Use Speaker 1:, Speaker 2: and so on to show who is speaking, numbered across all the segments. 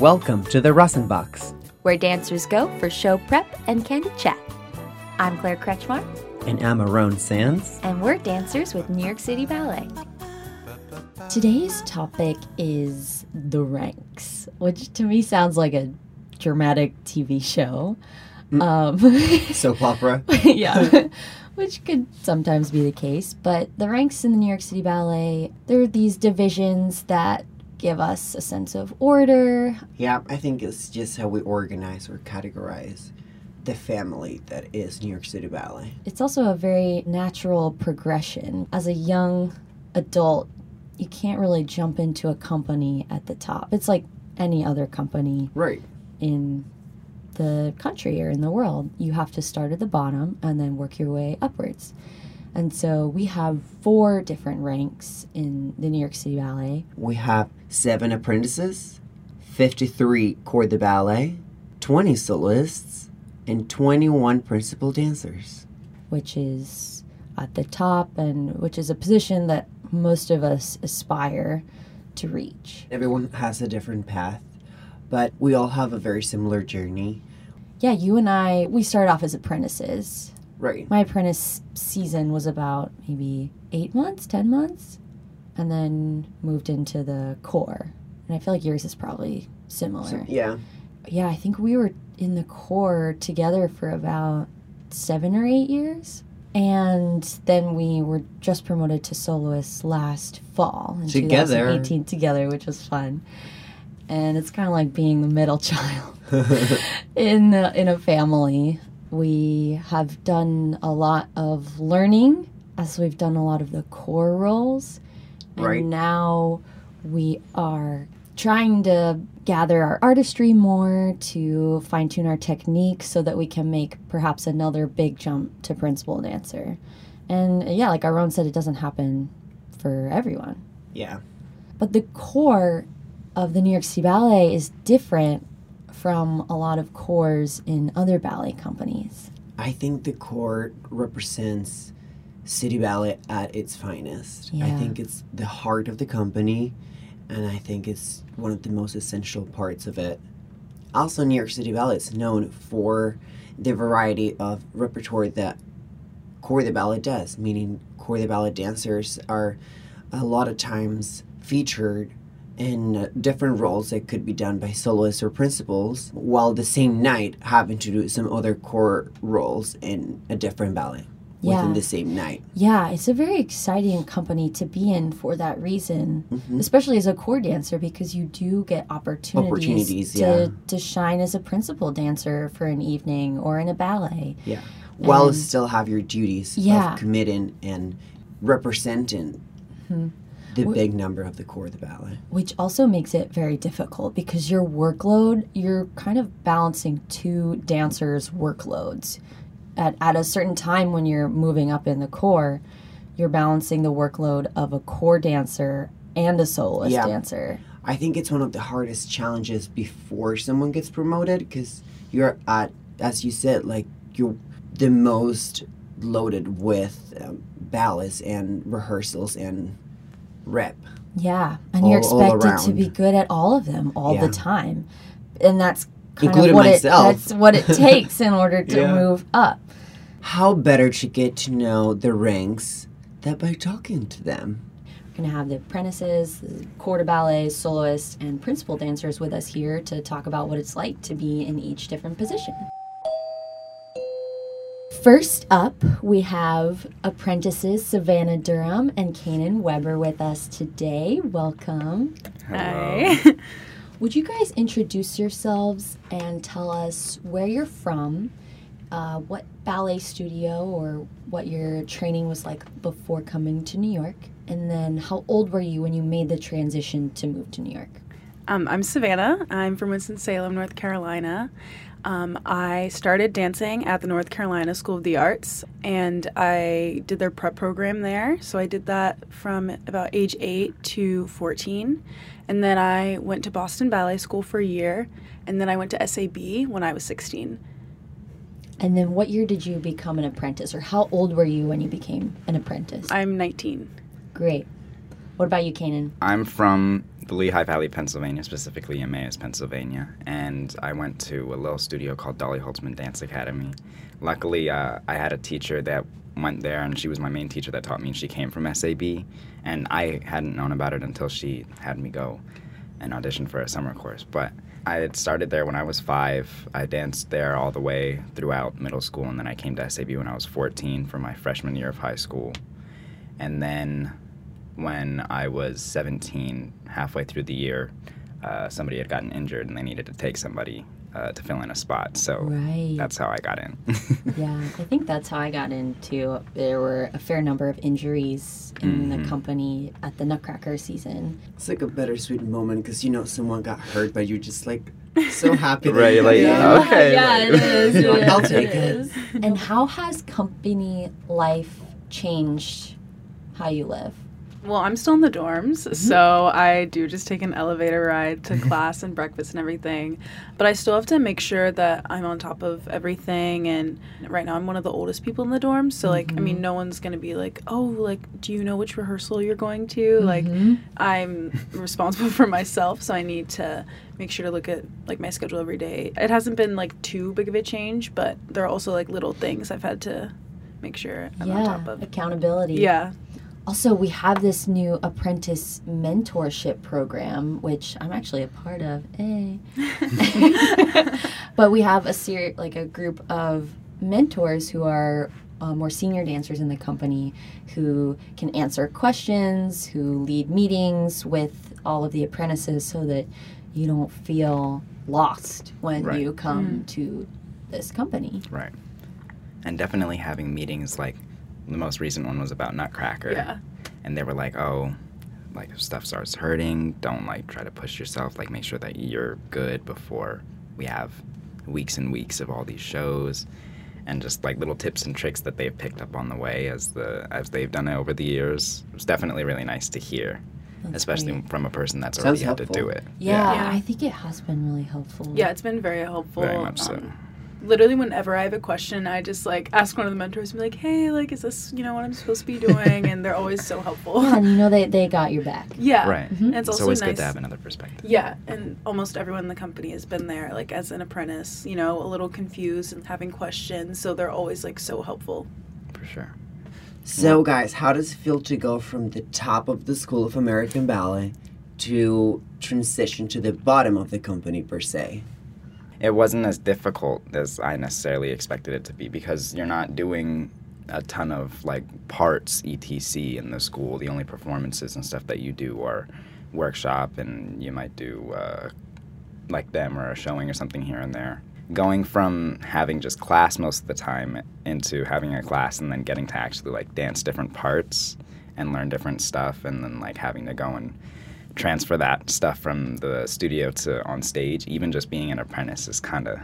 Speaker 1: Welcome to the Rosin Box.
Speaker 2: where dancers go for show prep and candid chat. I'm Claire Kretzschmar,
Speaker 1: And I'm Aaron Sanz.
Speaker 2: and we're dancers with New York City Ballet.
Speaker 3: Today's topic is the ranks, which to me sounds like a dramatic TV show. Um,
Speaker 1: Soap opera.
Speaker 3: yeah, which could sometimes be the case. But the ranks in the New York City Ballet, there are these divisions that give us a sense of order.
Speaker 4: Yeah, I think it's just how we organize or categorize the family that is New York City Ballet.
Speaker 3: It's also a very natural progression. As a young adult, you can't really jump into a company at the top. It's like any other company
Speaker 4: Right.
Speaker 3: in the country or in the world. You have to start at the bottom and then work your way upwards. And so we have four different ranks in the New York City Ballet.
Speaker 4: We have seven apprentices, 53 corps de ballet, 20 soloists, and 21 principal dancers.
Speaker 3: which is at the top and which is a position that most of us aspire to reach.
Speaker 4: Everyone has a different path, but we all have a very similar journey.
Speaker 3: Yeah, you and I, we started off as apprentices.
Speaker 4: Right.
Speaker 3: My apprentice season was about maybe eight months, 10 months, and then moved into the core. And I feel like yours is probably similar.
Speaker 4: Yeah.
Speaker 3: yeah, I think we were in the core together for about seven or eight years. And then we were just promoted to soloists last fall in
Speaker 4: Together.
Speaker 3: 2018 together, which was fun. And it's kind of like being the middle child in a, in a family. We have done a lot of learning as we've done a lot of the core roles. And
Speaker 4: Right.
Speaker 3: now we are trying to gather our artistry more to fine tune our technique so that we can make perhaps another big jump to principal dancer. And yeah, like Aaron said, it doesn't happen for everyone.
Speaker 4: Yeah.
Speaker 3: But the core of the New York City Ballet is different from a lot of cores in other ballet companies.
Speaker 4: I think the court represents City Ballet at its finest.
Speaker 3: Yeah.
Speaker 4: I think it's the heart of the company, and I think it's one of the most essential parts of it. Also, New York City Ballet is known for the variety of repertoire that Corps de Ballet does, meaning Corps de Ballet dancers are a lot of times featured in different roles that could be done by soloists or principals, while the same night having to do some other core roles in a different ballet
Speaker 3: Yeah.
Speaker 4: within the same night.
Speaker 3: Yeah, it's a very exciting company to be in for that reason,
Speaker 4: Mm-hmm.
Speaker 3: especially as a core dancer because you do get opportunities,
Speaker 4: Opportunities,
Speaker 3: to,
Speaker 4: yeah.
Speaker 3: to shine as a principal dancer for an evening or in a ballet.
Speaker 4: Yeah. While still have your duties
Speaker 3: Yeah.
Speaker 4: of committing and representing
Speaker 3: Mm-hmm.
Speaker 4: The big number of the core of the ballet.
Speaker 3: which also makes it very difficult because your workload you're kind of balancing two dancers workloads at, at a certain time when you're moving up in the core you're balancing the workload of a core dancer and a soloist
Speaker 4: Yeah.
Speaker 3: dancer
Speaker 4: I think it's one of the hardest challenges before someone gets promoted because you're at, as you said, like you're the most loaded with um, ballets and rehearsals and rep.
Speaker 3: yeah and you're
Speaker 4: All- all
Speaker 3: expected to be good at all of them all
Speaker 4: Yeah.
Speaker 3: the time and that's kind of what
Speaker 4: myself.
Speaker 3: it that's what it takes in order to
Speaker 4: Yeah.
Speaker 3: move up
Speaker 4: How better to get to know the ranks than by talking to them?
Speaker 3: We're going to have the apprentices, the corps de ballet, soloists, and principal dancers with us here to talk about what it's like to be in each different position. First up, we have apprentices Savannah Durham and Kanan Weber with us today. Welcome.
Speaker 5: Hi.
Speaker 3: Would you guys introduce yourselves and tell us where you're from, uh, what ballet studio or what your training was like before coming to New York, and then how old were you when you made the transition to move to New York?
Speaker 5: Um, I'm Savannah. I'm from Winston-Salem, North Carolina. Um, I started dancing at the North Carolina School of the Arts, and I did their prep program there. So I did that from about age 8 to 14. And then I went to Boston Ballet School for a year, and then I went to SAB when I was 16.
Speaker 3: And then what year did you become an apprentice, or how old were you when you became an apprentice?
Speaker 5: I'm 19.
Speaker 3: Great. What about you, Kanan?
Speaker 6: I'm from the Lehigh Valley, Pennsylvania, specifically in Emmaus, Pennsylvania, and I went to a little studio called Dolly Holtzman Dance Academy. Luckily, uh, I had a teacher that went there, and she was my main teacher that taught me. And she came from SAB, and I hadn't known about it until she had me go and audition for a summer course. But I had started there when I was five. I danced there all the way throughout middle school, and then I came to SAB when I was 14 for my freshman year of high school. And then when I was 17, halfway through the year, uh, somebody had gotten injured and they needed to take somebody uh, to fill in a spot. So
Speaker 3: Right.
Speaker 6: that's how I got in.
Speaker 3: Yeah, I think that's how I got into. There were a fair number of injuries in the company at the Nutcracker season.
Speaker 4: It's like a bittersweet moment because you know someone got hurt, but you're just like so happy. that
Speaker 6: Right,
Speaker 4: you
Speaker 6: you're like, yeah, okay,
Speaker 3: yeah,
Speaker 6: like-
Speaker 3: it is.
Speaker 4: You're like,
Speaker 3: it
Speaker 4: I'll take
Speaker 3: it
Speaker 4: it.
Speaker 3: is. And how has company life changed how you live?
Speaker 5: Well, I'm still in the dorms, mm-hmm. so I do just take an elevator ride to class and breakfast and everything. But I still have to make sure that I'm on top of everything. And right now, I'm one of the oldest people in the dorms, so like, I mean, mm-hmm. no one's gonna be like, "Oh, like, do you know which rehearsal you're going to?" Like, mm-hmm. I'm responsible for myself, so I need to make sure to look at like my schedule every day. It hasn't been like too big of a change, but there are also like little things I've had to make sure I'm on top of.
Speaker 3: accountability.
Speaker 5: Yeah.
Speaker 3: Also, we have this new apprentice mentorship program, which I'm actually a part of. Eh. but we have a ser- like a group of mentors who are uh, more senior dancers in the company who can answer questions, who lead meetings with all of the apprentices, so that you don't feel lost when
Speaker 6: Right.
Speaker 3: you come to this company.
Speaker 6: Right. And definitely having meetings like the most recent one was about Nutcracker.
Speaker 5: Yeah.
Speaker 6: And they were like, oh, like if stuff starts hurting, don't like try to push yourself. Like make sure that you're good before we have weeks and weeks of all these shows. And just like little tips and tricks that they've picked up on the way as the as they've done it over the years. It was definitely really nice to hear.
Speaker 3: That's
Speaker 6: especially
Speaker 3: great.
Speaker 6: from a person that's
Speaker 4: Sounds
Speaker 6: already had to do it.
Speaker 3: Yeah,
Speaker 5: Yeah.
Speaker 3: I think it has been really helpful.
Speaker 5: Yeah, it's been very helpful.
Speaker 6: Very much so.
Speaker 5: Um, Literally, whenever I have a question, I just like ask one of the mentors, and be like, "Hey, like, is this you know what I'm supposed to be doing?" and they're always so helpful.
Speaker 3: Yeah, and you know they, they got your back.
Speaker 5: Yeah,
Speaker 6: Right. Mm-hmm.
Speaker 5: And it's,
Speaker 6: It's,
Speaker 5: also
Speaker 6: always
Speaker 5: nice.
Speaker 6: good to have another perspective.
Speaker 5: Yeah, and almost everyone in the company has been there, like as an apprentice, you know, a little confused and having questions. So they're always like so helpful.
Speaker 6: For sure.
Speaker 4: So, guys, how does it feel to go from the top of the School of American Ballet to transition to the bottom of the company per se?
Speaker 6: It wasn't as difficult as I necessarily expected it to be because you're not doing a ton of like parts etc in the school. The only performances and stuff that you do are workshop, and you might do uh, like them or a showing or something here and there. Going from having just class most of the time into having a class and then getting to actually like dance different parts and learn different stuff, and then like having to go and transfer that stuff from the studio to on stage, even just being an apprentice is kind of.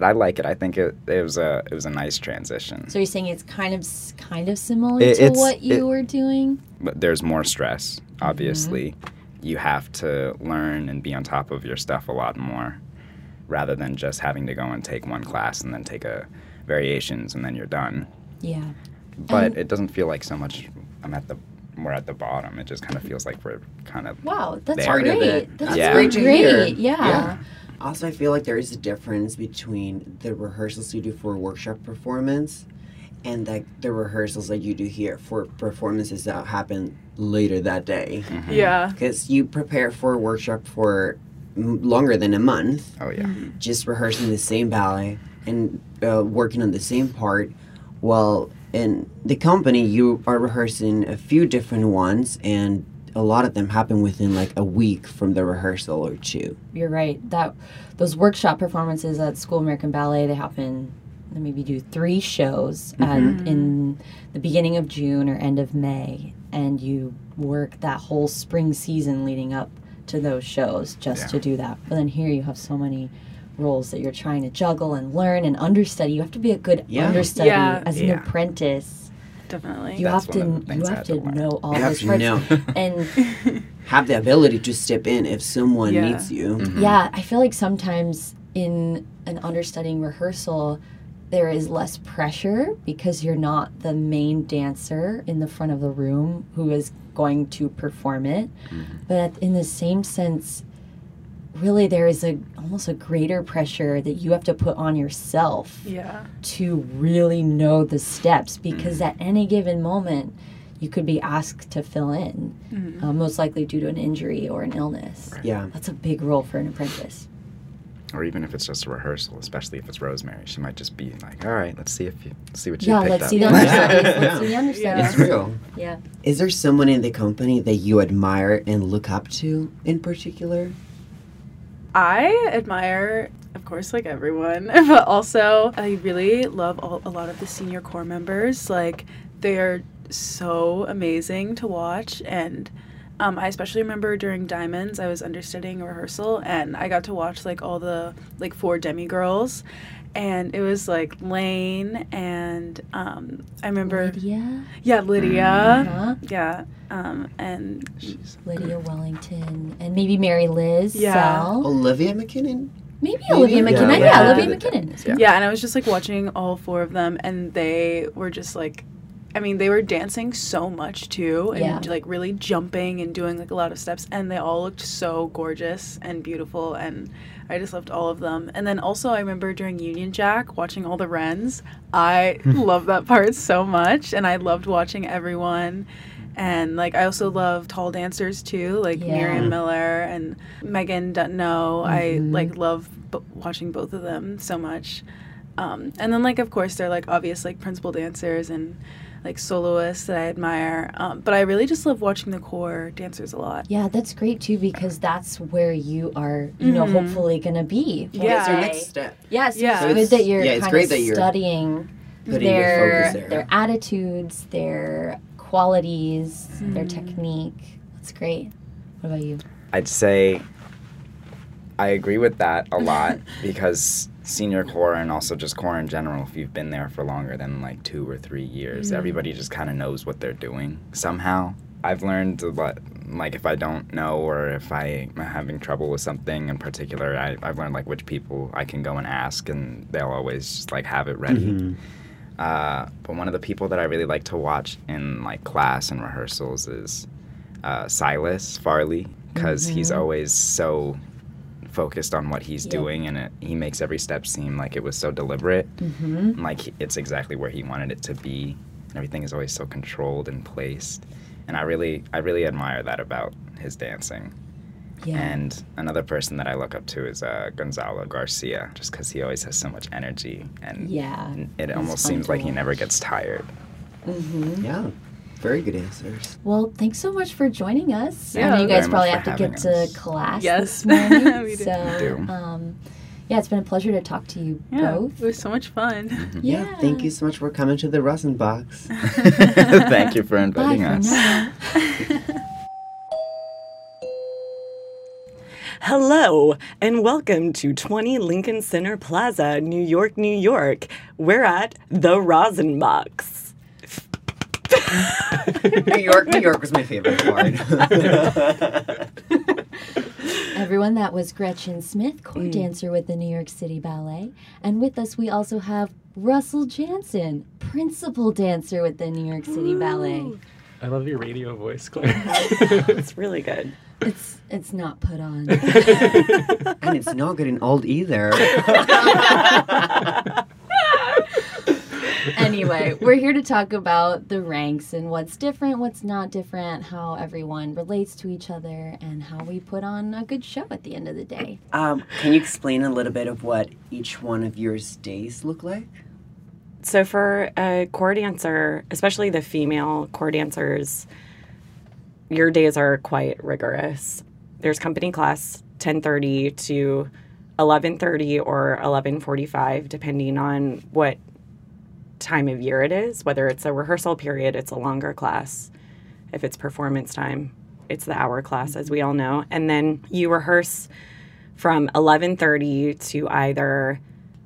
Speaker 6: I like it. I think it, it was a it was a nice transition.
Speaker 3: So you're saying it's kind of kind of similar
Speaker 6: It-
Speaker 3: to what you
Speaker 6: it-
Speaker 3: were doing?
Speaker 6: But there's more stress. Mm-hmm. Obviously, you have to learn and be on top of your stuff a lot more, rather than just having to go and take one class and then take a variations and then you're done.
Speaker 3: Yeah.
Speaker 6: But it doesn't feel like so much. I'm at the we're at the bottom. It just kind of feels like we're kind of
Speaker 3: Wow, that's
Speaker 6: There.
Speaker 3: great.
Speaker 4: Part of it.
Speaker 3: That's
Speaker 6: Yeah.
Speaker 3: great.
Speaker 4: Great to hear.
Speaker 3: Yeah.
Speaker 4: Yeah. Also, I feel like there is a difference between the rehearsals you do for workshop performance and like the rehearsals that you do here for performances that happen later that day.
Speaker 6: Mm-hmm.
Speaker 5: Yeah.
Speaker 4: Because you prepare for a workshop for longer than a month,
Speaker 6: oh yeah.
Speaker 4: just rehearsing the same ballet and uh, working on the same part. While in the company, you are rehearsing a few different ones, and a lot of them happen within like a week from the rehearsal or two.
Speaker 3: You're right. That those workshop performances at School American Ballet they happen. They maybe do three shows mm-hmm. and mm-hmm. in the beginning of June or end of May, and you work that whole spring season leading up to those shows just
Speaker 6: Yeah.
Speaker 3: to do that. But then here you have so many roles that you're trying to juggle and learn and understudy. You have to be a good
Speaker 4: Yeah.
Speaker 3: understudy
Speaker 5: Yeah.
Speaker 3: as an
Speaker 6: Yeah.
Speaker 3: apprentice.
Speaker 5: Definitely.
Speaker 3: You
Speaker 6: That's
Speaker 3: have to
Speaker 6: one of the
Speaker 3: you have to
Speaker 6: to
Speaker 3: know all
Speaker 4: You have
Speaker 3: those
Speaker 4: to
Speaker 3: parts.
Speaker 4: know.
Speaker 3: And
Speaker 4: have the ability to step in if someone
Speaker 5: Yeah.
Speaker 4: needs you.
Speaker 6: Mm-hmm.
Speaker 3: Yeah, I feel like sometimes in an understudying rehearsal, there is less pressure because you're not the main dancer in the front of the room who is going to perform it. But in the same sense, really there is a almost a greater pressure that you have to put on yourself
Speaker 5: Yeah.
Speaker 3: to really know the steps because at any given moment you could be asked to fill in uh, most likely due to an injury or an illness
Speaker 4: Yeah.
Speaker 3: that's a big role for an apprentice
Speaker 6: Or even if it's just a rehearsal, especially if it's Rosemary, she might just be like, "All right, let's see if you see what you
Speaker 3: yeah
Speaker 6: picked
Speaker 3: let's
Speaker 6: up."
Speaker 3: see the understudies let's see the understudies
Speaker 4: It's real.
Speaker 3: yeah
Speaker 4: Is there someone in the company that you admire and look up to in particular?
Speaker 5: I admire, of course, like everyone, but also I really love all, a lot of the senior core members. Like, they are so amazing to watch. And um, I especially remember during Diamonds, I was understudying a rehearsal and I got to watch like all the like four demi girls. And it was like Lane and um, I remember,
Speaker 3: lydia
Speaker 5: yeah, Lydia.
Speaker 3: uh-huh.
Speaker 5: Yeah. Um, and
Speaker 6: She's-
Speaker 3: lydia wellington and maybe mary liz
Speaker 5: Yeah.
Speaker 3: Sal.
Speaker 4: Olivia McKinnon?
Speaker 3: maybe olivia mckinnon
Speaker 4: Yeah.
Speaker 3: yeah,
Speaker 4: Yeah.
Speaker 3: olivia mckinnon
Speaker 6: Yeah.
Speaker 5: Yeah, and I was just like watching all four of them, and they were just like, I mean, they were dancing so much too, and
Speaker 3: Yeah.
Speaker 5: like really jumping and doing like a lot of steps, and they all looked so gorgeous and beautiful, and I just loved all of them. And then also, I remember during Union Jack watching all the Wrens. I love that part so much, and I loved watching everyone. And like I also love tall dancers too, like
Speaker 3: Yeah.
Speaker 5: Miriam Miller and Megan Dutno. I
Speaker 3: Mhm.
Speaker 5: like love b- watching both of them so much. Um, and then like of course they're like obvious like principal dancers and like soloists that I admire. Um, but I really just love watching the core dancers a lot.
Speaker 3: Yeah, that's great too because that's where you are, you know,
Speaker 5: Mhm.
Speaker 3: hopefully going to be. one
Speaker 5: Yeah.
Speaker 4: What's your next step?
Speaker 3: Yes,
Speaker 5: Yeah.
Speaker 3: yeah.
Speaker 5: So
Speaker 3: it's good that you're
Speaker 4: yeah, it's
Speaker 3: kind
Speaker 4: great
Speaker 3: of
Speaker 4: that you're
Speaker 3: studying
Speaker 4: Putting your
Speaker 3: their
Speaker 4: focus there.
Speaker 3: their attitudes, their qualities, their
Speaker 5: Mm.
Speaker 3: technique. That's great. What about you?
Speaker 6: I'd say I agree with that a lot because senior core and also just core in general, if you've been there for longer than like two or three years, everybody just kind of knows what they're doing somehow. I've learned a lot, like if I don't know or if I am having trouble with something in particular, I, I've learned like which people I can go and ask and they'll always just like have it ready.
Speaker 4: Mm-hmm.
Speaker 6: Uh, but one of the people that I really like to watch in like class and rehearsals is uh, Silas Farley because he's always so focused on what he's
Speaker 3: Yep.
Speaker 6: doing and it, he makes every step seem like it was so deliberate
Speaker 3: Mm-hmm.
Speaker 6: like it's exactly where he wanted it to be and everything is always so controlled and placed and i really i really admire that about his dancing
Speaker 3: Yeah.
Speaker 6: and another person that i look up to is uh, gonzalo garcia just because he always has so much energy and
Speaker 3: yeah.
Speaker 6: n- it almost seems
Speaker 3: to
Speaker 6: like he never gets tired
Speaker 3: Mm-hmm.
Speaker 4: Yeah. Very good answers.
Speaker 3: Well, thanks so much for joining us. I
Speaker 5: Yeah.
Speaker 3: know you guys probably have to get
Speaker 6: having
Speaker 3: to class
Speaker 5: Yes.
Speaker 3: this morning.
Speaker 5: We do.
Speaker 3: so,
Speaker 6: do.
Speaker 3: um, yeah, it's been a pleasure to talk to you
Speaker 5: Yeah,
Speaker 3: both.
Speaker 5: it was so much fun.
Speaker 4: Yeah. Thank you so much for coming to the Rosin Box.
Speaker 6: thank you for
Speaker 3: Bye
Speaker 6: inviting
Speaker 3: for
Speaker 6: us
Speaker 3: now.
Speaker 7: Hello, and welcome to 20 Lincoln Center Plaza, New York, New York. We're at the Rosin Box.
Speaker 4: New York, New York was my favorite part.
Speaker 3: Everyone, that was Gretchen Smith, core
Speaker 7: Mm.
Speaker 3: dancer with the New York City Ballet. And with us, we also have Russell Janzen, principal dancer with the New York City Ballet.
Speaker 8: I love your radio voice, Claire.
Speaker 7: It's really good.
Speaker 3: It's it's not put on.
Speaker 4: and it's not getting old either.
Speaker 3: Anyway, we're here to talk about the ranks and what's different, what's not different, how everyone relates to each other, and how we put on a good show at the end of the day.
Speaker 4: Um, can you explain a little bit of what each one of your days look like?
Speaker 7: So, for a core dancer, especially the female core dancers, your days are quite rigorous. There's company class 10:30 to 11:30 or 11:45 depending on what time of year it is, whether it's a rehearsal period, it's a longer class. If it's performance time, it's the hour class as we all know. And then you rehearse from 11:30 to either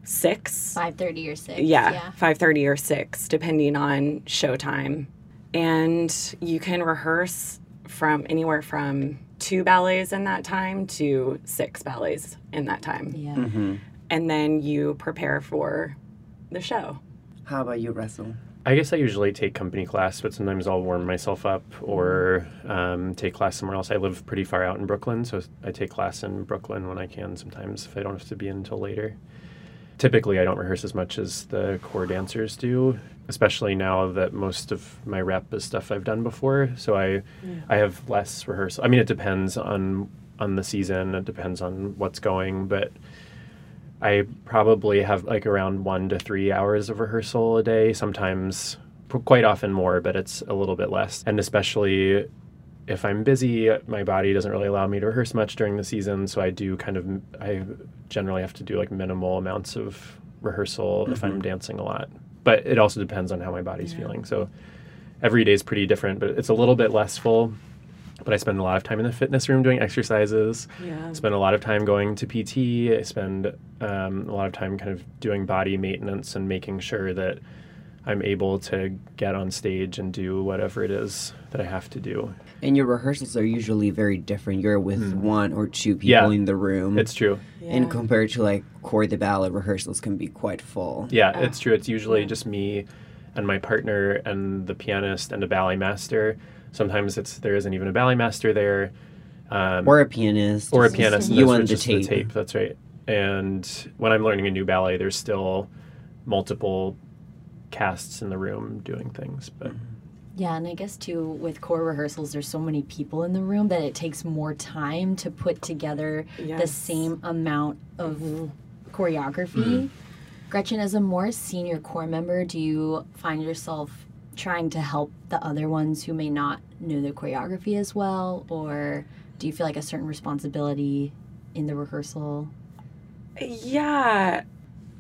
Speaker 7: 6
Speaker 3: Five thirty or six.
Speaker 7: yeah, 5:30 or 6 depending on showtime. And you can rehearse from anywhere from two ballets in that time to six ballets in that time.
Speaker 3: Yeah.
Speaker 4: Mm-hmm.
Speaker 7: And then you prepare for the show.
Speaker 4: How about you, Russell?
Speaker 8: I guess I usually take company class, but sometimes I'll warm myself up or um, take class somewhere else. I live pretty far out in Brooklyn, so I take class in Brooklyn when I can sometimes if I don't have to be in until later. Typically, I don't rehearse as much as the core dancers do, especially now that most of my rep is stuff I've done before. So I, I have less rehearsal. I mean, it depends on on the season. It depends on what's going, but I probably have like around one to three hours of rehearsal a day, sometimes quite often more, but it's a little bit less. And especially if I'm busy, my body doesn't really allow me to rehearse much during the season. So I do kind of, I generally have to do like minimal amounts of rehearsal if I'm mm-hmm. dancing a lot. But it also depends on how my body's feeling. So every day is pretty different, but it's a little bit less full. But I spend a lot of time in the fitness room doing exercises
Speaker 7: Yeah.
Speaker 8: spend a lot of time going to PT. I spend um, a lot of time kind of doing body maintenance and making sure that I'm able to get on stage and do whatever it is that I have to do.
Speaker 4: And your rehearsals are usually very different. You're with one or two people
Speaker 8: Yeah.
Speaker 4: in the room.
Speaker 8: It's true.
Speaker 4: And compared to like Corps de Ballet rehearsals can be quite full.
Speaker 8: Yeah, it's true. It's usually just me and my partner and the pianist and a ballet master. Sometimes it's there isn't even a ballet master there. Um,
Speaker 4: Or a pianist.
Speaker 8: or a pianist. and
Speaker 4: You
Speaker 8: that's
Speaker 4: on the
Speaker 8: just
Speaker 4: tape.
Speaker 8: the tape. That's right. And when I'm learning a new ballet, there's still multiple casts in the room doing things. But mm-hmm.
Speaker 3: Yeah, and I guess too with core rehearsals, there's so many people in the room that it takes more time to put together the same amount of mm-hmm. choreography. Mm-hmm. Gretchen, as a more senior core member, do you find yourself trying to help the other ones who may not know the choreography as well, or do you feel like a certain responsibility in the rehearsal?
Speaker 7: Yeah,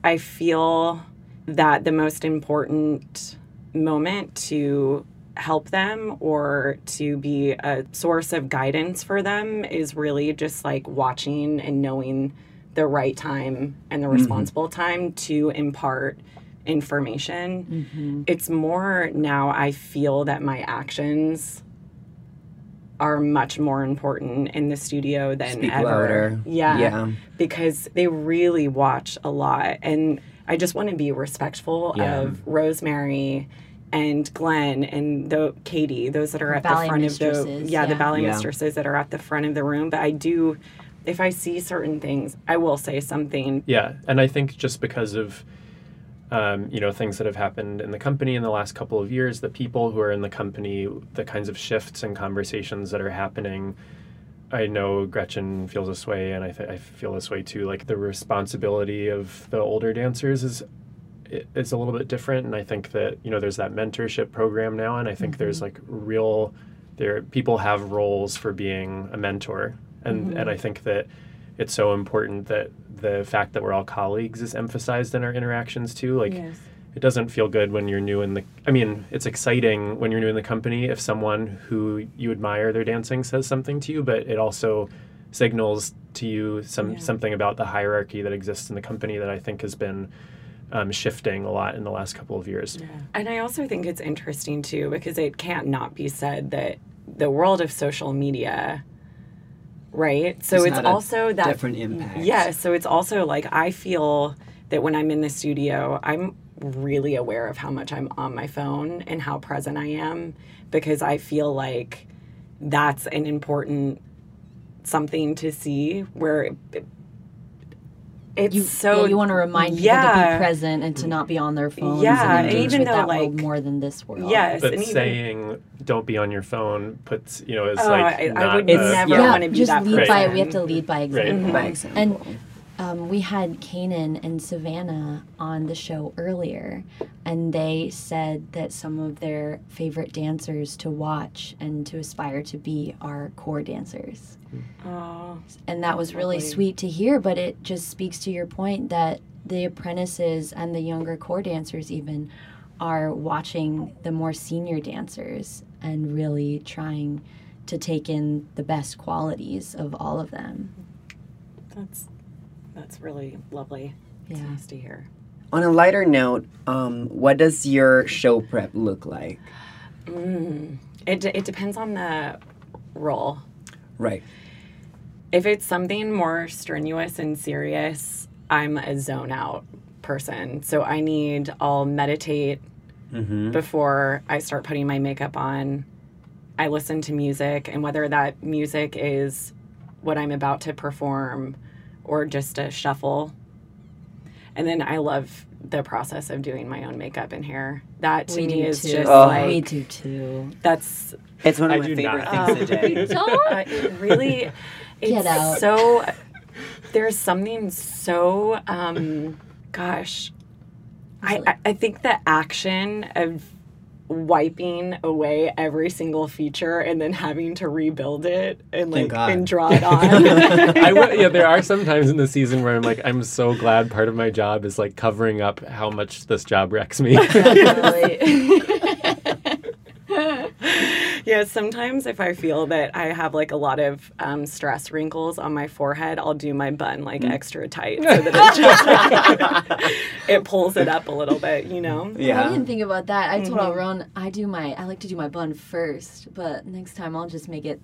Speaker 7: I feel that the most important moment to help them or to be a source of guidance for them is really just like watching and knowing the right time and the mm-hmm. responsible time to impart information. Mm-hmm. It's more now I feel that my actions are much more important in the studio than
Speaker 4: Speak
Speaker 7: ever.
Speaker 4: louder.
Speaker 7: Yeah
Speaker 4: Yeah.
Speaker 7: because they really watch a lot. And I just want to be respectful
Speaker 8: Yeah.
Speaker 7: of Rosemary and Glenn and the Katie, those that are at
Speaker 3: Ballet
Speaker 7: the front of the
Speaker 3: mistresses,
Speaker 7: yeah, the
Speaker 3: yeah.
Speaker 7: ballet
Speaker 4: Yeah.
Speaker 7: mistresses that are at the front of the room. But I do if I see certain things, I will say something.
Speaker 8: Yeah, and I think just because of um, you know things that have happened in the company in the last couple of years, the people who are in the company, the kinds of shifts and conversations that are happening. I know Gretchen feels this way, and I, th- I feel this way too. Like the responsibility of the older dancers is is a little bit different, and I think that you know there's that mentorship program now, and I think there's like real there people have roles for being a mentor, and and I think that it's so important that the fact that we're all colleagues is emphasized in our interactions too. Like it doesn't feel good when you're new in the I mean, it's exciting when you're new in the company if someone who you admire their dancing says something to you, but it also signals to you some something about the hierarchy that exists in the company that I think has been um, shifting a lot in the last couple of years.
Speaker 7: And I also think it's interesting too because it can't not be said that the world of social media, right? So
Speaker 4: It's
Speaker 7: it's also that
Speaker 4: different impact.
Speaker 7: Yeah, so it's also like I feel that when I'm in the studio, I'm really aware of how much I'm on my phone and how present I am because I feel like that's an important something to see where it's
Speaker 3: You,
Speaker 7: so
Speaker 3: yeah, you want to remind people to be present and to not be on their phones
Speaker 7: Yeah,
Speaker 3: and
Speaker 7: and even though,
Speaker 3: that
Speaker 7: like-
Speaker 3: more than this world.
Speaker 7: Yes,
Speaker 8: But
Speaker 7: and even-
Speaker 8: saying "don't be on your phone" puts you know it's
Speaker 7: Oh,
Speaker 8: like
Speaker 7: I- I would
Speaker 8: a-
Speaker 7: never
Speaker 3: yeah,
Speaker 7: wanna be
Speaker 3: just
Speaker 7: that
Speaker 3: lead by we have to lead by
Speaker 8: Right.
Speaker 3: example.
Speaker 4: By example.
Speaker 3: And um, we had Kanan and Savannah on the show earlier, and they said that some of their favorite dancers to watch and to aspire to be are core dancers.
Speaker 7: Oh,
Speaker 3: And that was really
Speaker 7: Lovely.
Speaker 3: sweet to hear, but it just speaks to your point that the apprentices and the younger core dancers, even, are watching the more senior dancers and really trying to take in the best qualities of all of them.
Speaker 7: that's that's really lovely. It's
Speaker 3: Yeah.
Speaker 7: nice to hear.
Speaker 4: On a lighter note, um, what does your show prep look like?
Speaker 7: Mm. It de- it depends on the role.
Speaker 4: Right.
Speaker 7: If it's something more strenuous and serious, I'm a zone out person. So I need, I'll meditate
Speaker 4: Mm-hmm.
Speaker 7: before I start putting my makeup on. I listen to music, and whether that music is what I'm about to perform or just a shuffle. And then I love the process of doing my own makeup and hair. That to
Speaker 3: We
Speaker 7: me
Speaker 3: do
Speaker 7: is
Speaker 3: too.
Speaker 7: just
Speaker 4: Oh.
Speaker 7: like
Speaker 3: we do too.
Speaker 7: that's
Speaker 4: It's one of
Speaker 8: I
Speaker 4: my
Speaker 8: do
Speaker 4: favorite
Speaker 8: not.
Speaker 4: things to do.
Speaker 3: Don't.
Speaker 7: uh, really it's
Speaker 3: Get out.
Speaker 7: so there's something so um gosh I, I I think the action of wiping away every single feature and then having to rebuild it and like and draw it on.
Speaker 8: I will, yeah, there are some times in the season where I'm like, I'm so glad part of my job is like covering up how much this job wrecks me.
Speaker 7: yeah sometimes if i feel that i have like a lot of um, stress wrinkles on my forehead i'll do my bun like
Speaker 4: Mm.
Speaker 7: extra tight so that it just it pulls it up a little bit you know
Speaker 4: Yeah.
Speaker 3: I didn't think about that. I told
Speaker 7: Mhm.
Speaker 3: Aaron I do my I like to do my bun first, but next time I'll just make it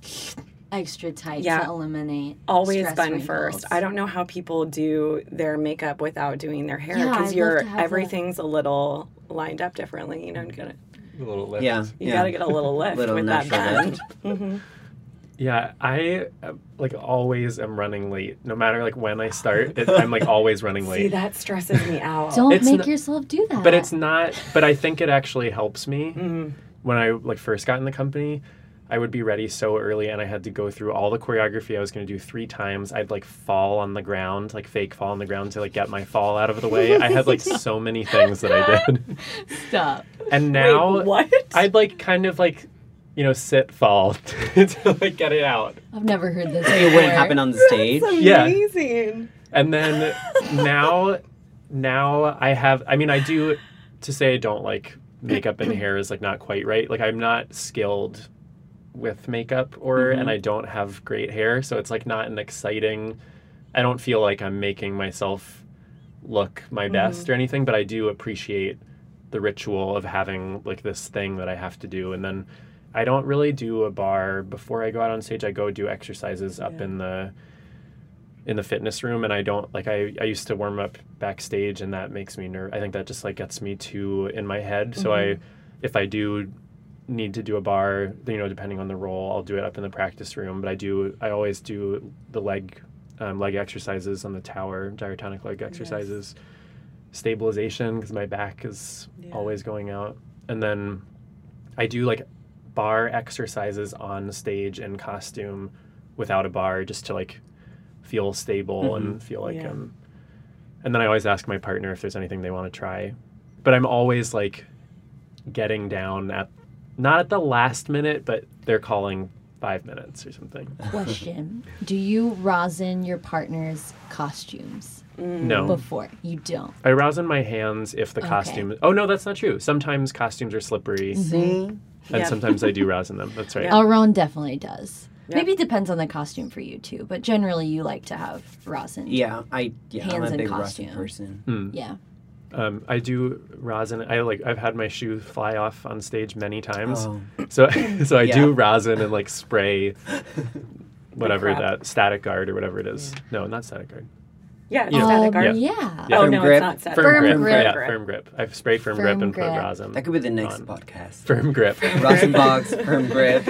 Speaker 3: extra tight
Speaker 7: Yeah.
Speaker 3: to eliminate
Speaker 7: always bun
Speaker 3: wrinkles.
Speaker 7: first. I don't know how people do their makeup without doing their hair because
Speaker 3: love
Speaker 7: you're
Speaker 3: to that.
Speaker 7: everything's a little lined up differently. You know, you gotta
Speaker 8: A little lift.
Speaker 4: Yeah.
Speaker 7: you
Speaker 4: yeah.
Speaker 7: gotta get a little lift
Speaker 4: Little
Speaker 7: with that
Speaker 4: natural
Speaker 7: bun.
Speaker 4: lift.
Speaker 7: hmm
Speaker 8: Yeah, I uh, like always am running late. No matter like when I start, it, I'm like always running
Speaker 7: See,
Speaker 8: late.
Speaker 7: that stresses me out.
Speaker 3: Don't
Speaker 8: It's
Speaker 3: make
Speaker 8: not-
Speaker 3: yourself do that.
Speaker 8: But it's not. But I think it actually helps me.
Speaker 7: Mhm.
Speaker 8: When I like first got in the company, I would be ready so early, and I had to go through all the choreography I was going to do three times. I'd like fall on the ground, like fake fall on the ground to like get my fall out of the way. I had like so many things that I did,
Speaker 3: stop.
Speaker 8: and now
Speaker 7: Wait, what?
Speaker 8: I'd like kind of like, you know, sit fall to like get it out.
Speaker 3: I've never heard this.
Speaker 4: So it wouldn't happen on the stage.
Speaker 8: Yeah.
Speaker 7: amazing.
Speaker 8: And then now, now I have. I mean, I do. To say I don't like makeup and hair is like not quite right. Like I'm not skilled with makeup, or
Speaker 4: Mhm.
Speaker 8: and I don't have great hair, so it's like not an exciting. I don't feel like I'm making myself look my best or anything, but I do appreciate the ritual of having like this thing that I have to do, and then. I don't really do a bar before I go out on stage. I go do exercises up
Speaker 7: Yeah.
Speaker 8: in the in the fitness room and I don't like I, I used to warm up backstage and that makes me nerve I think that just like gets me too in my head. So I if I do need to do a bar, you know, depending on the role, I'll do it up in the practice room. But I do I always do the leg um, leg exercises on the tower, gyrotonic leg exercises, stabilization because my back is
Speaker 7: Yeah.
Speaker 8: always going out. And then I do like bar exercises on stage in costume without a bar just to like feel stable and feel like
Speaker 7: Yeah.
Speaker 8: um and then I always ask my partner if there's anything they want to try. But I'm always like getting down at not at the last minute, but they're calling five minutes or something.
Speaker 3: Question: Do you rosin your partner's costumes
Speaker 8: No.
Speaker 3: before? You don't.
Speaker 8: I rosin my hands if the
Speaker 3: Okay.
Speaker 8: costume Oh no, that's not true. Sometimes costumes are slippery
Speaker 4: See?
Speaker 8: and
Speaker 7: Yeah.
Speaker 8: sometimes I do rosin them. That's right.
Speaker 7: Yeah.
Speaker 3: Aaron definitely does.
Speaker 7: Yeah.
Speaker 3: Maybe it depends on the costume for you too, but generally you like to have rosin.
Speaker 4: Yeah, I yeah, I'm
Speaker 3: Hands
Speaker 4: a
Speaker 3: in
Speaker 4: big
Speaker 3: costume.
Speaker 4: rosin person.
Speaker 8: Hmm.
Speaker 3: Yeah.
Speaker 8: Um, I do rosin. I like. I've had my shoe fly off on stage many times.
Speaker 4: Oh.
Speaker 8: So, so I
Speaker 4: Yeah.
Speaker 8: do rosin and like spray whatever that static guard or whatever it is. No, not static guard.
Speaker 7: Yeah,
Speaker 8: Yeah.
Speaker 7: static
Speaker 3: Um,
Speaker 7: art.
Speaker 3: yeah.
Speaker 8: Yeah.
Speaker 7: Oh
Speaker 4: Firm
Speaker 7: no,
Speaker 4: grip.
Speaker 7: it's not static.
Speaker 8: Firm,
Speaker 3: Firm
Speaker 8: grip.
Speaker 3: grip.
Speaker 8: Yeah,
Speaker 7: Grip.
Speaker 8: firm grip. I spray firm, grip and
Speaker 3: grip.
Speaker 8: put rosin.
Speaker 4: That could be the next
Speaker 8: on.
Speaker 4: podcast.
Speaker 8: Firm grip.
Speaker 4: Rosin box, firm grip.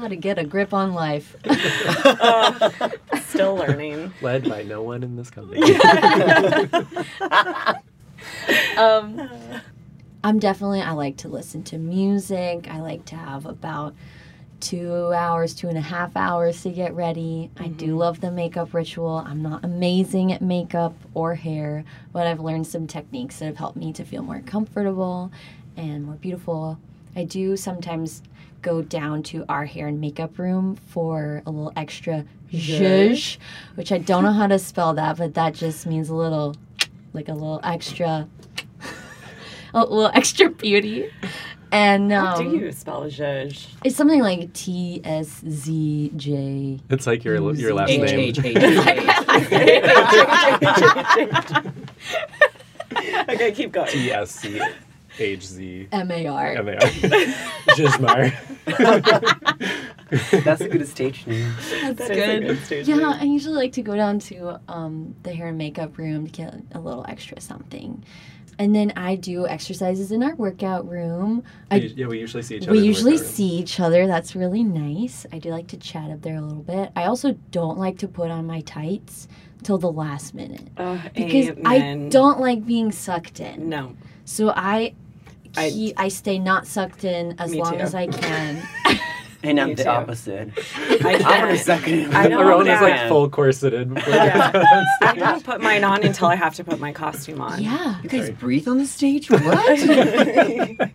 Speaker 3: How to get a grip on life.
Speaker 7: Still learning.
Speaker 8: Led by no one in this company.
Speaker 3: um, I'm definitely, I like to listen to music. I like to have about two hours, two and a half hours to get ready. I do love the makeup ritual. I'm not amazing at makeup or hair, but I've learned some techniques that have helped me to feel more comfortable and more beautiful. I do sometimes go down to our hair and makeup room for a little extra zhuzh, which I don't know how to spell that, but that just means a little, like a little extra, a little extra beauty. And um,
Speaker 7: How do you spell zhuzh?
Speaker 3: it's something like T S Z J.
Speaker 8: it's like your your last name.
Speaker 7: Okay, keep going.
Speaker 8: T S C H Z
Speaker 3: M A R.
Speaker 8: M A R. Jismar.
Speaker 4: That's a good stage name.
Speaker 3: That's
Speaker 7: That is a
Speaker 3: good.
Speaker 7: good stage
Speaker 3: yeah,
Speaker 7: name.
Speaker 3: I usually like to go down to um, the hair and makeup room to get a little extra something. And then I do exercises in our workout room. I,
Speaker 8: yeah, we usually see each other.
Speaker 3: we
Speaker 8: in the
Speaker 3: usually
Speaker 8: room.
Speaker 3: see each other. That's really nice. I do like to chat up there a little bit. I also don't like to put on my tights till the last minute
Speaker 7: Oh,
Speaker 3: because I don't like being sucked in.
Speaker 7: No.
Speaker 3: So I,
Speaker 7: I-
Speaker 3: keep, I stay not sucked in as long
Speaker 7: too.
Speaker 3: as I can.
Speaker 4: And I'm the opposite.
Speaker 7: I
Speaker 4: I want to
Speaker 7: can't.
Speaker 4: suck it in.
Speaker 7: I don't
Speaker 8: Arona's
Speaker 7: yeah.
Speaker 8: like full corseted.
Speaker 7: Yeah. I don't put mine on until I have to put my costume on.
Speaker 3: yeah.
Speaker 4: You guys
Speaker 8: Sorry.
Speaker 4: breathe on the stage? What?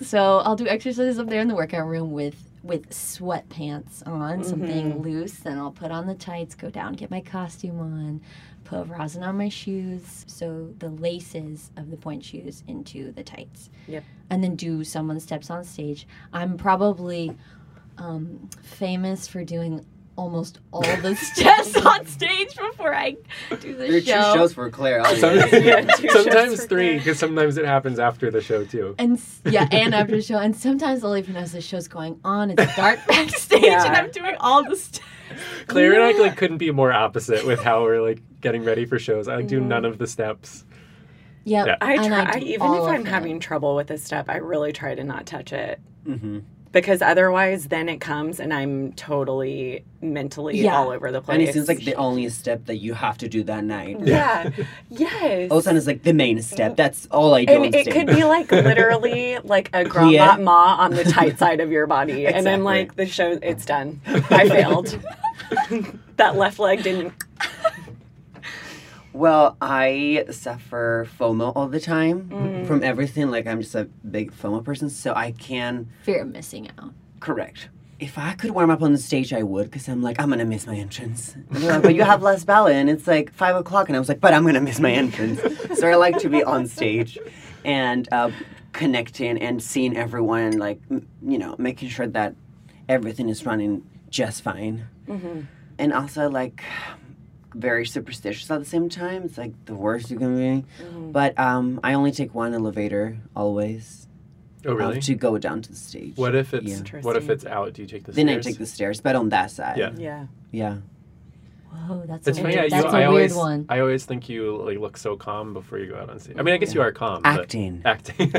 Speaker 3: So I'll do exercises up there in the workout room with with sweatpants on, something
Speaker 7: Mm-hmm.
Speaker 3: loose. Then I'll put on the tights, go down, get my costume on, put rosin on my shoes, so the laces of the pointe shoes into the tights.
Speaker 7: Yep.
Speaker 3: And then do someone steps on stage. I'm probably um, famous for doing almost all the steps on stage before I do the
Speaker 4: there are
Speaker 3: show.
Speaker 4: two shows for Claire. I'll
Speaker 8: Some-
Speaker 4: admit.
Speaker 7: Yeah,
Speaker 8: sometimes three, because sometimes it happens after the show too.
Speaker 3: And yeah, and after the show, and sometimes I'll even as the show's going on, it's dark backstage,
Speaker 7: Yeah.
Speaker 3: and I'm doing all the steps.
Speaker 8: Claire and I like couldn't be more opposite with how we're like getting ready for shows. I like do none of the steps.
Speaker 3: Yep.
Speaker 8: Yeah.
Speaker 7: I
Speaker 3: and
Speaker 7: try,
Speaker 3: do
Speaker 7: even
Speaker 3: all
Speaker 7: if I'm
Speaker 3: it.
Speaker 7: having trouble with a step, I really try to not touch it.
Speaker 4: Mhm.
Speaker 7: Because otherwise, then it comes and I'm totally mentally
Speaker 3: Yeah.
Speaker 7: all over the place.
Speaker 4: And it seems like the only step that you have to do that night.
Speaker 7: Yeah. yes.
Speaker 4: All of a sudden, it's like the main step. That's all I do on
Speaker 7: and it
Speaker 4: stage.
Speaker 7: could be like literally like a grand
Speaker 4: Yeah.
Speaker 7: ma on the tight side of your body. And I'm like, the show, it's done. I failed. that left leg didn't.
Speaker 4: Well, I suffer FOMO all the time
Speaker 7: Mm.
Speaker 4: from everything. Like, I'm just a big FOMO person, so I can
Speaker 3: fear of missing out.
Speaker 4: correct. If I could warm up on the stage, I would, because I'm like, I'm gonna miss my entrance. Like, but you have less ballet, and it's like five o'clock, and I was like, but I'm gonna miss my entrance. so I like to be on stage and uh, connecting and seeing everyone, like, m- you know, making sure that everything is running just fine. And also, like, very superstitious at the same time. It's like the worst you can be. But um, I only take one elevator always
Speaker 8: Oh really?
Speaker 4: to go down to the stage.
Speaker 8: What if it's
Speaker 4: Yeah.
Speaker 8: what if it's out? Do you take the
Speaker 4: Then
Speaker 8: stairs?
Speaker 4: I take the stairs, but on that side.
Speaker 8: Yeah.
Speaker 7: Yeah.
Speaker 4: Yeah.
Speaker 3: Whoa, that's
Speaker 8: It's
Speaker 3: a
Speaker 8: funny.
Speaker 3: weird,
Speaker 8: I, you,
Speaker 3: that's
Speaker 8: I
Speaker 3: a
Speaker 8: always,
Speaker 3: one.
Speaker 8: I always think you like look so calm before you go out on stage. I mean, I guess you are calm. but-
Speaker 4: Acting.
Speaker 8: Acting.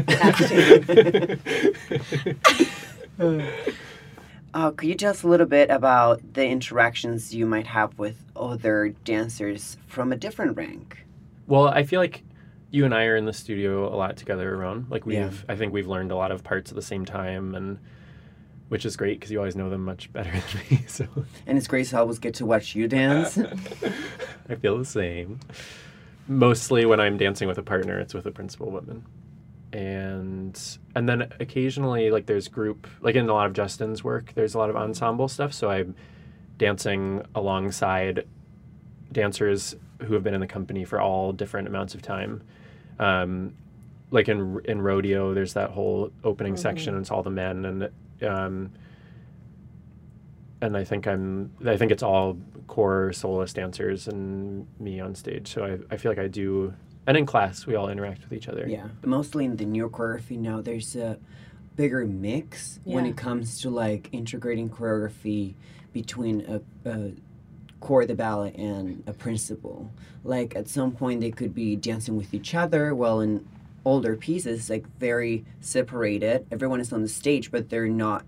Speaker 4: Uh, could you tell us a little bit about the interactions you might have with other dancers from a different rank?
Speaker 8: well, I feel like you and I are in the studio a lot together around. Like we've,
Speaker 4: Yeah.
Speaker 8: I think we've learned a lot of parts at the same time, and which is great because you always know them much better than me. So
Speaker 4: And it's great to always get to watch you dance.
Speaker 8: I feel the same. Mostly when I'm dancing with a partner, it's with a principal woman. And and then occasionally like there's group like in a lot of Justin's work, there's a lot of ensemble stuff. So I'm dancing alongside dancers who have been in the company for all different amounts of time. Um, like in in rodeo, there's that whole opening section, and it's all the men, and um, and I think I'm I think it's all core soloist dancers and me on stage. So I, I feel like I do and in class we all interact with each other.
Speaker 4: yeah. Mostly in the new choreography now, there's a bigger mix when it comes to like integrating choreography between a, a core of the ballet and a principal. Like at some point they could be dancing with each other, while in older pieces, like very separated. Everyone is on the stage, but they're not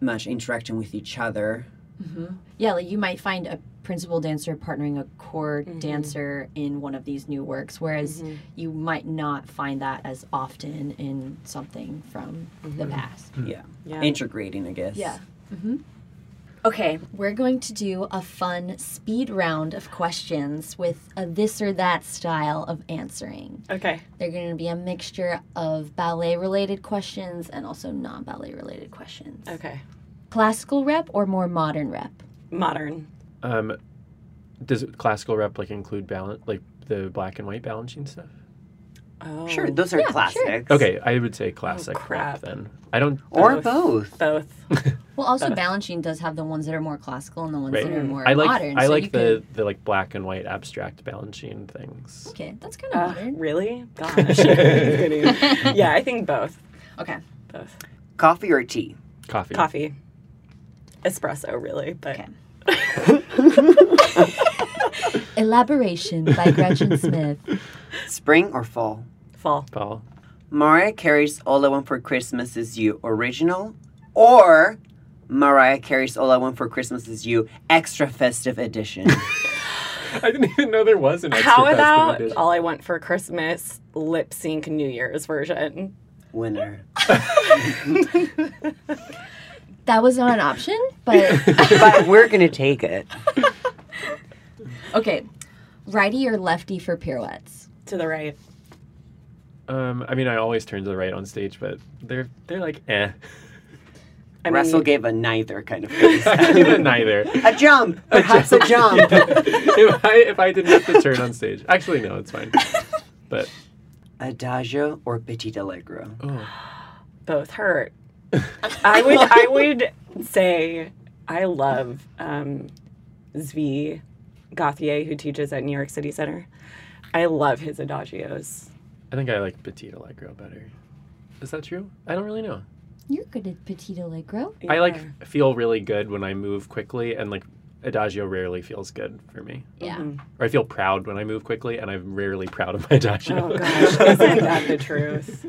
Speaker 4: much interacting with each other. Mm-hmm.
Speaker 3: Yeah, like you might find a principal dancer partnering a core
Speaker 7: Mm-hmm.
Speaker 3: dancer in one of these new works, whereas you might not find that as often in something from the past.
Speaker 4: Yeah.
Speaker 7: Yeah.
Speaker 4: Integrating, I guess. Yeah.
Speaker 3: Mm-hmm. Okay, we're going to do a fun speed round of questions with a this or that style of answering.
Speaker 7: Okay.
Speaker 3: They're going to be a mixture of ballet related questions and also non ballet related questions.
Speaker 7: Okay.
Speaker 3: Classical rep or more modern rep?
Speaker 7: Modern.
Speaker 8: Um, does classical rep like include balance like the black and white Balanchine stuff?
Speaker 7: Oh.
Speaker 4: Sure, those are
Speaker 3: Yeah, sure.
Speaker 4: classics.
Speaker 8: Okay, I would say classic oh,
Speaker 7: crap.
Speaker 8: rep then. I don't
Speaker 4: Or
Speaker 7: Both.
Speaker 4: both.
Speaker 7: Both.
Speaker 3: Well, also Balanchine does have the ones that are more classical and the ones
Speaker 8: Right.
Speaker 3: that are more
Speaker 8: I like
Speaker 3: modern.
Speaker 8: I
Speaker 3: so
Speaker 8: like the
Speaker 3: could-
Speaker 8: the like black and white abstract Balanchine things.
Speaker 3: Okay, that's kind of
Speaker 7: Uh,
Speaker 3: modern.
Speaker 7: really? Gosh. Yeah, I think both.
Speaker 3: Okay.
Speaker 7: Both.
Speaker 4: Coffee or tea?
Speaker 8: Coffee.
Speaker 7: Coffee. espresso, really, but
Speaker 3: Elaboration by Gretchen Smith.
Speaker 4: Spring or fall?
Speaker 7: fall.
Speaker 8: Paul.
Speaker 4: Mariah Carey's All I Want for Christmas Is You original or Mariah Carey's All I Want for Christmas Is You extra festive edition.
Speaker 8: I didn't even know there was an extra
Speaker 7: How
Speaker 8: festive
Speaker 7: about
Speaker 8: edition.
Speaker 7: all I want for Christmas lip sync New Year's version?
Speaker 4: Winner.
Speaker 3: That was not an option, but
Speaker 4: but we're gonna take it.
Speaker 3: okay. Righty or lefty for pirouettes?
Speaker 7: To the right.
Speaker 8: Um, I mean, I always turn to the right on stage, but they're they're like eh.
Speaker 7: I
Speaker 4: Russell
Speaker 7: mean,
Speaker 4: gave a neither kind of face.
Speaker 8: Neither.
Speaker 4: a jump, perhaps a jump.
Speaker 8: if I if I didn't have to turn on stage, actually no, it's fine. But
Speaker 4: Adagio or Petit Allegro.
Speaker 8: oh,
Speaker 7: both hurt. I would I would say I love um, Zvi Gauthier who teaches at New York City Center. I love his adagios.
Speaker 8: I think I like Petit Allegro better. Is that true? I don't really know.
Speaker 3: You're good at Petit Allegro.
Speaker 8: I like feel really good when I move quickly, and like Adagio rarely feels good for me.
Speaker 3: Yeah.
Speaker 8: Or I feel proud when I move quickly, and I'm rarely proud of my Adagio.
Speaker 7: Oh gosh, isn't that the truth?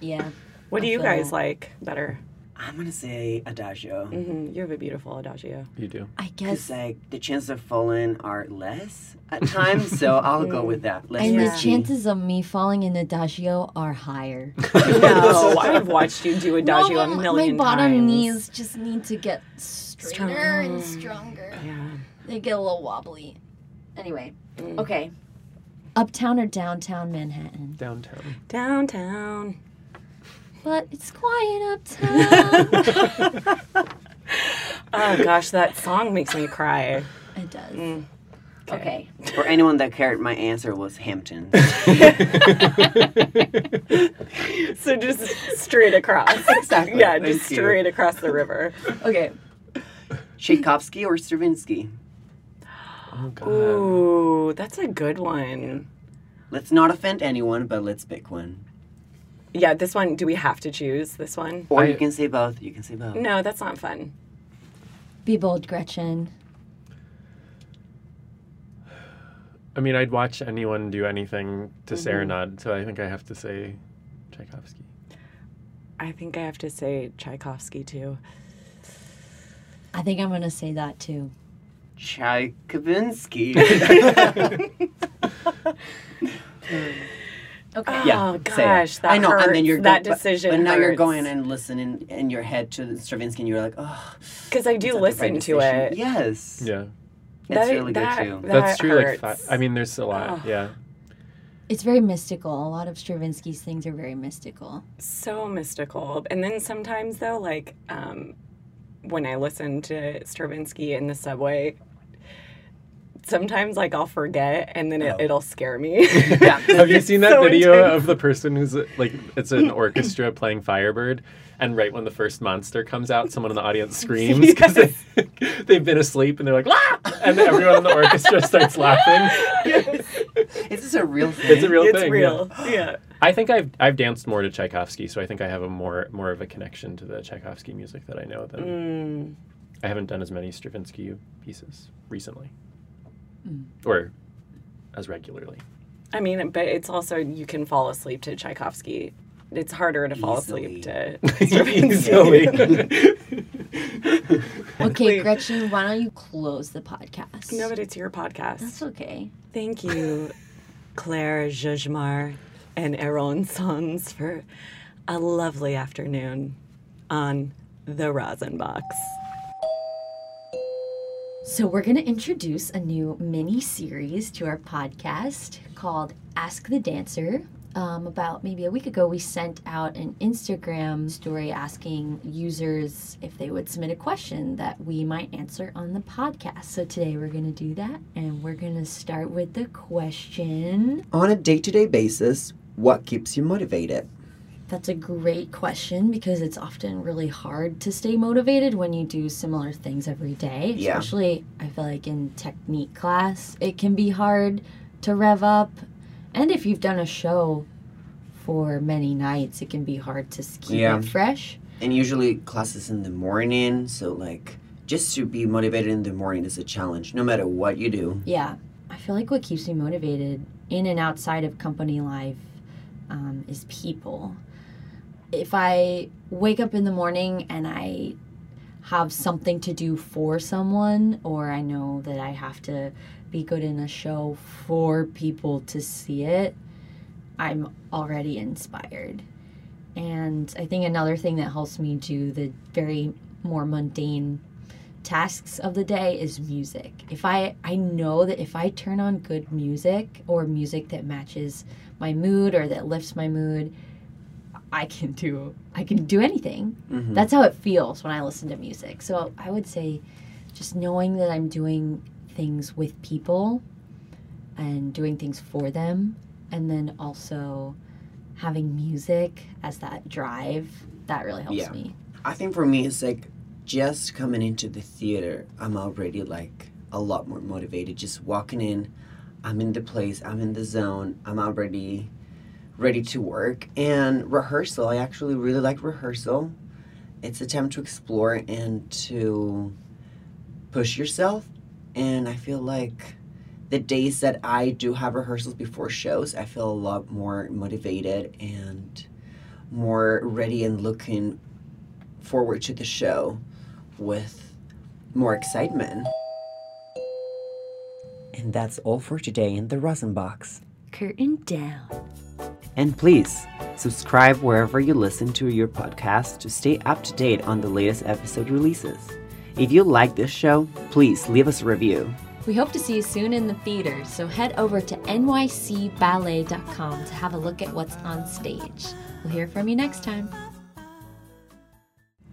Speaker 3: Yeah.
Speaker 7: What do you guys like better?
Speaker 4: I'm gonna say Adagio.
Speaker 7: hmm You have a beautiful adagio.
Speaker 8: you do.
Speaker 3: I
Speaker 4: Because
Speaker 3: guess.
Speaker 4: like the chances of falling are less at times, so I'll go with that. Less
Speaker 3: And the chances of me falling in adagio are higher.
Speaker 7: No, I've watched you do adagio
Speaker 3: No,
Speaker 7: a
Speaker 3: my-
Speaker 7: million
Speaker 3: My bottom
Speaker 7: times.
Speaker 3: knees just need to get straighter and stronger.
Speaker 7: Yeah.
Speaker 3: They get a little wobbly. Anyway,
Speaker 7: Mm.
Speaker 3: okay. Uptown or downtown Manhattan?
Speaker 8: Downtown.
Speaker 7: Downtown.
Speaker 3: But it's quiet uptown.
Speaker 7: Oh gosh, that song makes me cry.
Speaker 3: it does.
Speaker 7: Mm.
Speaker 3: Okay.
Speaker 4: For anyone that cared, my answer was Hampton.
Speaker 7: So just straight across.
Speaker 4: Exactly.
Speaker 7: Yeah,
Speaker 4: Thank
Speaker 7: just
Speaker 4: you.
Speaker 7: straight across the river.
Speaker 3: Okay.
Speaker 4: Tchaikovsky or Stravinsky?
Speaker 8: Oh god.
Speaker 7: Ooh, that's a good one.
Speaker 4: Let's not offend anyone, but let's pick one.
Speaker 7: Yeah, this one. Do we have to choose this one?
Speaker 4: Or you can say both. You can say both.
Speaker 7: No, that's not fun.
Speaker 3: Be bold, Gretchen.
Speaker 8: I mean, I'd watch anyone do anything to
Speaker 7: Mm-hmm.
Speaker 8: serenade, so I think I have to say Tchaikovsky.
Speaker 7: I think I have to say Tchaikovsky too.
Speaker 3: I think I'm going to say that too.
Speaker 4: Tchaikovsky.
Speaker 3: Okay.
Speaker 4: yeah,
Speaker 7: oh
Speaker 4: say it.
Speaker 7: gosh, that
Speaker 4: I know,
Speaker 7: hurts.
Speaker 4: and then you're
Speaker 7: that
Speaker 4: go-
Speaker 7: decision.
Speaker 4: But, now you're going and listening in your head to Stravinsky, and you're like, oh,
Speaker 7: because I do listen
Speaker 4: right
Speaker 7: to
Speaker 4: decision?
Speaker 7: it.
Speaker 4: Yes,
Speaker 8: Yeah,
Speaker 4: it's
Speaker 7: That-
Speaker 4: really
Speaker 7: that-
Speaker 4: good too.
Speaker 7: that
Speaker 8: that's true. Like,
Speaker 7: hurts.
Speaker 8: fi- I mean, there's a lot.
Speaker 7: Oh.
Speaker 8: Yeah,
Speaker 3: It's very mystical. A lot of Stravinsky's things are very mystical.
Speaker 7: so mystical. And then sometimes though, like um, when I listen to Stravinsky in the subway, sometimes like I'll forget and then it,
Speaker 4: Oh.
Speaker 7: it'll scare me.
Speaker 4: yeah,
Speaker 8: Have you seen that
Speaker 7: so
Speaker 8: video
Speaker 7: intense.
Speaker 8: of the person who's like, it's an orchestra playing Firebird, and right when the first monster comes out, someone in the audience screams because they, they've been asleep and they're like, ah! and then everyone in the orchestra starts laughing.
Speaker 4: is this a real thing?
Speaker 8: It's a real
Speaker 7: it's
Speaker 8: thing. yeah.
Speaker 7: real. Yeah.
Speaker 8: I think I've I've danced more to Tchaikovsky, so I think I have a more more of a connection to the Tchaikovsky music that I know than
Speaker 7: Mm.
Speaker 8: I haven't done as many Stravinsky pieces recently, Mm. or as regularly.
Speaker 7: I mean, but it's also you can fall asleep to Tchaikovsky. It's harder to fall asleep to
Speaker 8: Easily.
Speaker 3: Okay, Gretchen, why don't you close the podcast?
Speaker 7: No, but it's your podcast.
Speaker 3: That's okay.
Speaker 7: Thank you, Claire Kretzschmar and Aaron Sanz, for a lovely afternoon on the Rosin Box.
Speaker 3: So, we're going to introduce a new mini series to our podcast called Ask the Dancer. Um, about maybe a week ago, we sent out an Instagram story asking users if they would submit a question that we might answer on the podcast. So, today we're going to do that, and we're going to start with the question.
Speaker 1: On a day to day basis, what keeps you motivated?
Speaker 3: That's a great question because it's often really hard to stay motivated when you do similar things every day.
Speaker 1: Yeah.
Speaker 3: Especially, I feel like in technique class, it can be hard to rev up. And if you've done a show for many nights, it can be hard to keep
Speaker 1: Yeah.
Speaker 3: it fresh.
Speaker 1: And usually classes in the morning, so like
Speaker 4: just to be motivated in the morning is a challenge, no matter what you do.
Speaker 3: Yeah, I feel like what keeps me motivated in and outside of company life um, is people. If I wake up in the morning and I have something to do for someone, or I know that I have to be good in a show for people to see it, I'm already inspired. And I think another thing that helps me do the very more mundane tasks of the day is music. If I I know that if I turn on good music or music that matches my mood or that lifts my mood, I can do I can do anything.
Speaker 4: Mhm.
Speaker 3: That's how it feels when I listen to music. So I would say just knowing that I'm doing things with people and doing things for them and then also having music as that drive that really helps
Speaker 4: Yeah.
Speaker 3: me.
Speaker 4: I think for me, it's like just coming into the theater, I'm already like a lot more motivated. Just walking in, I'm in the place, I'm in the zone, I'm already ready to work. And rehearsal, I actually really like rehearsal. It's a time to explore and to push yourself. And I feel like the days that I do have rehearsals before shows, I feel a lot more motivated and more ready and looking forward to the show with more excitement. And that's all for today in the Rosin Box.
Speaker 3: Curtain down.
Speaker 4: And please subscribe wherever you listen to your podcast to stay up to date on the latest episode releases. If you like this show, please leave us a review.
Speaker 3: We hope to see you soon in the theater, so head over to nycballet.com to have a look at what's on stage. We'll hear from you next time.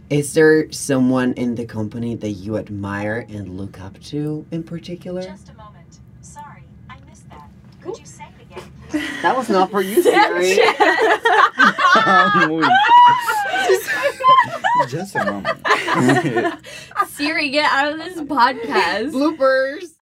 Speaker 4: Is there someone in the company that you admire and look up to in particular?
Speaker 9: Just a moment. Sorry, I missed that. Could you say it again, please?
Speaker 4: That was not for you, Siri.
Speaker 6: Just a moment.
Speaker 3: Siri, get out of this podcast.
Speaker 4: Bloopers.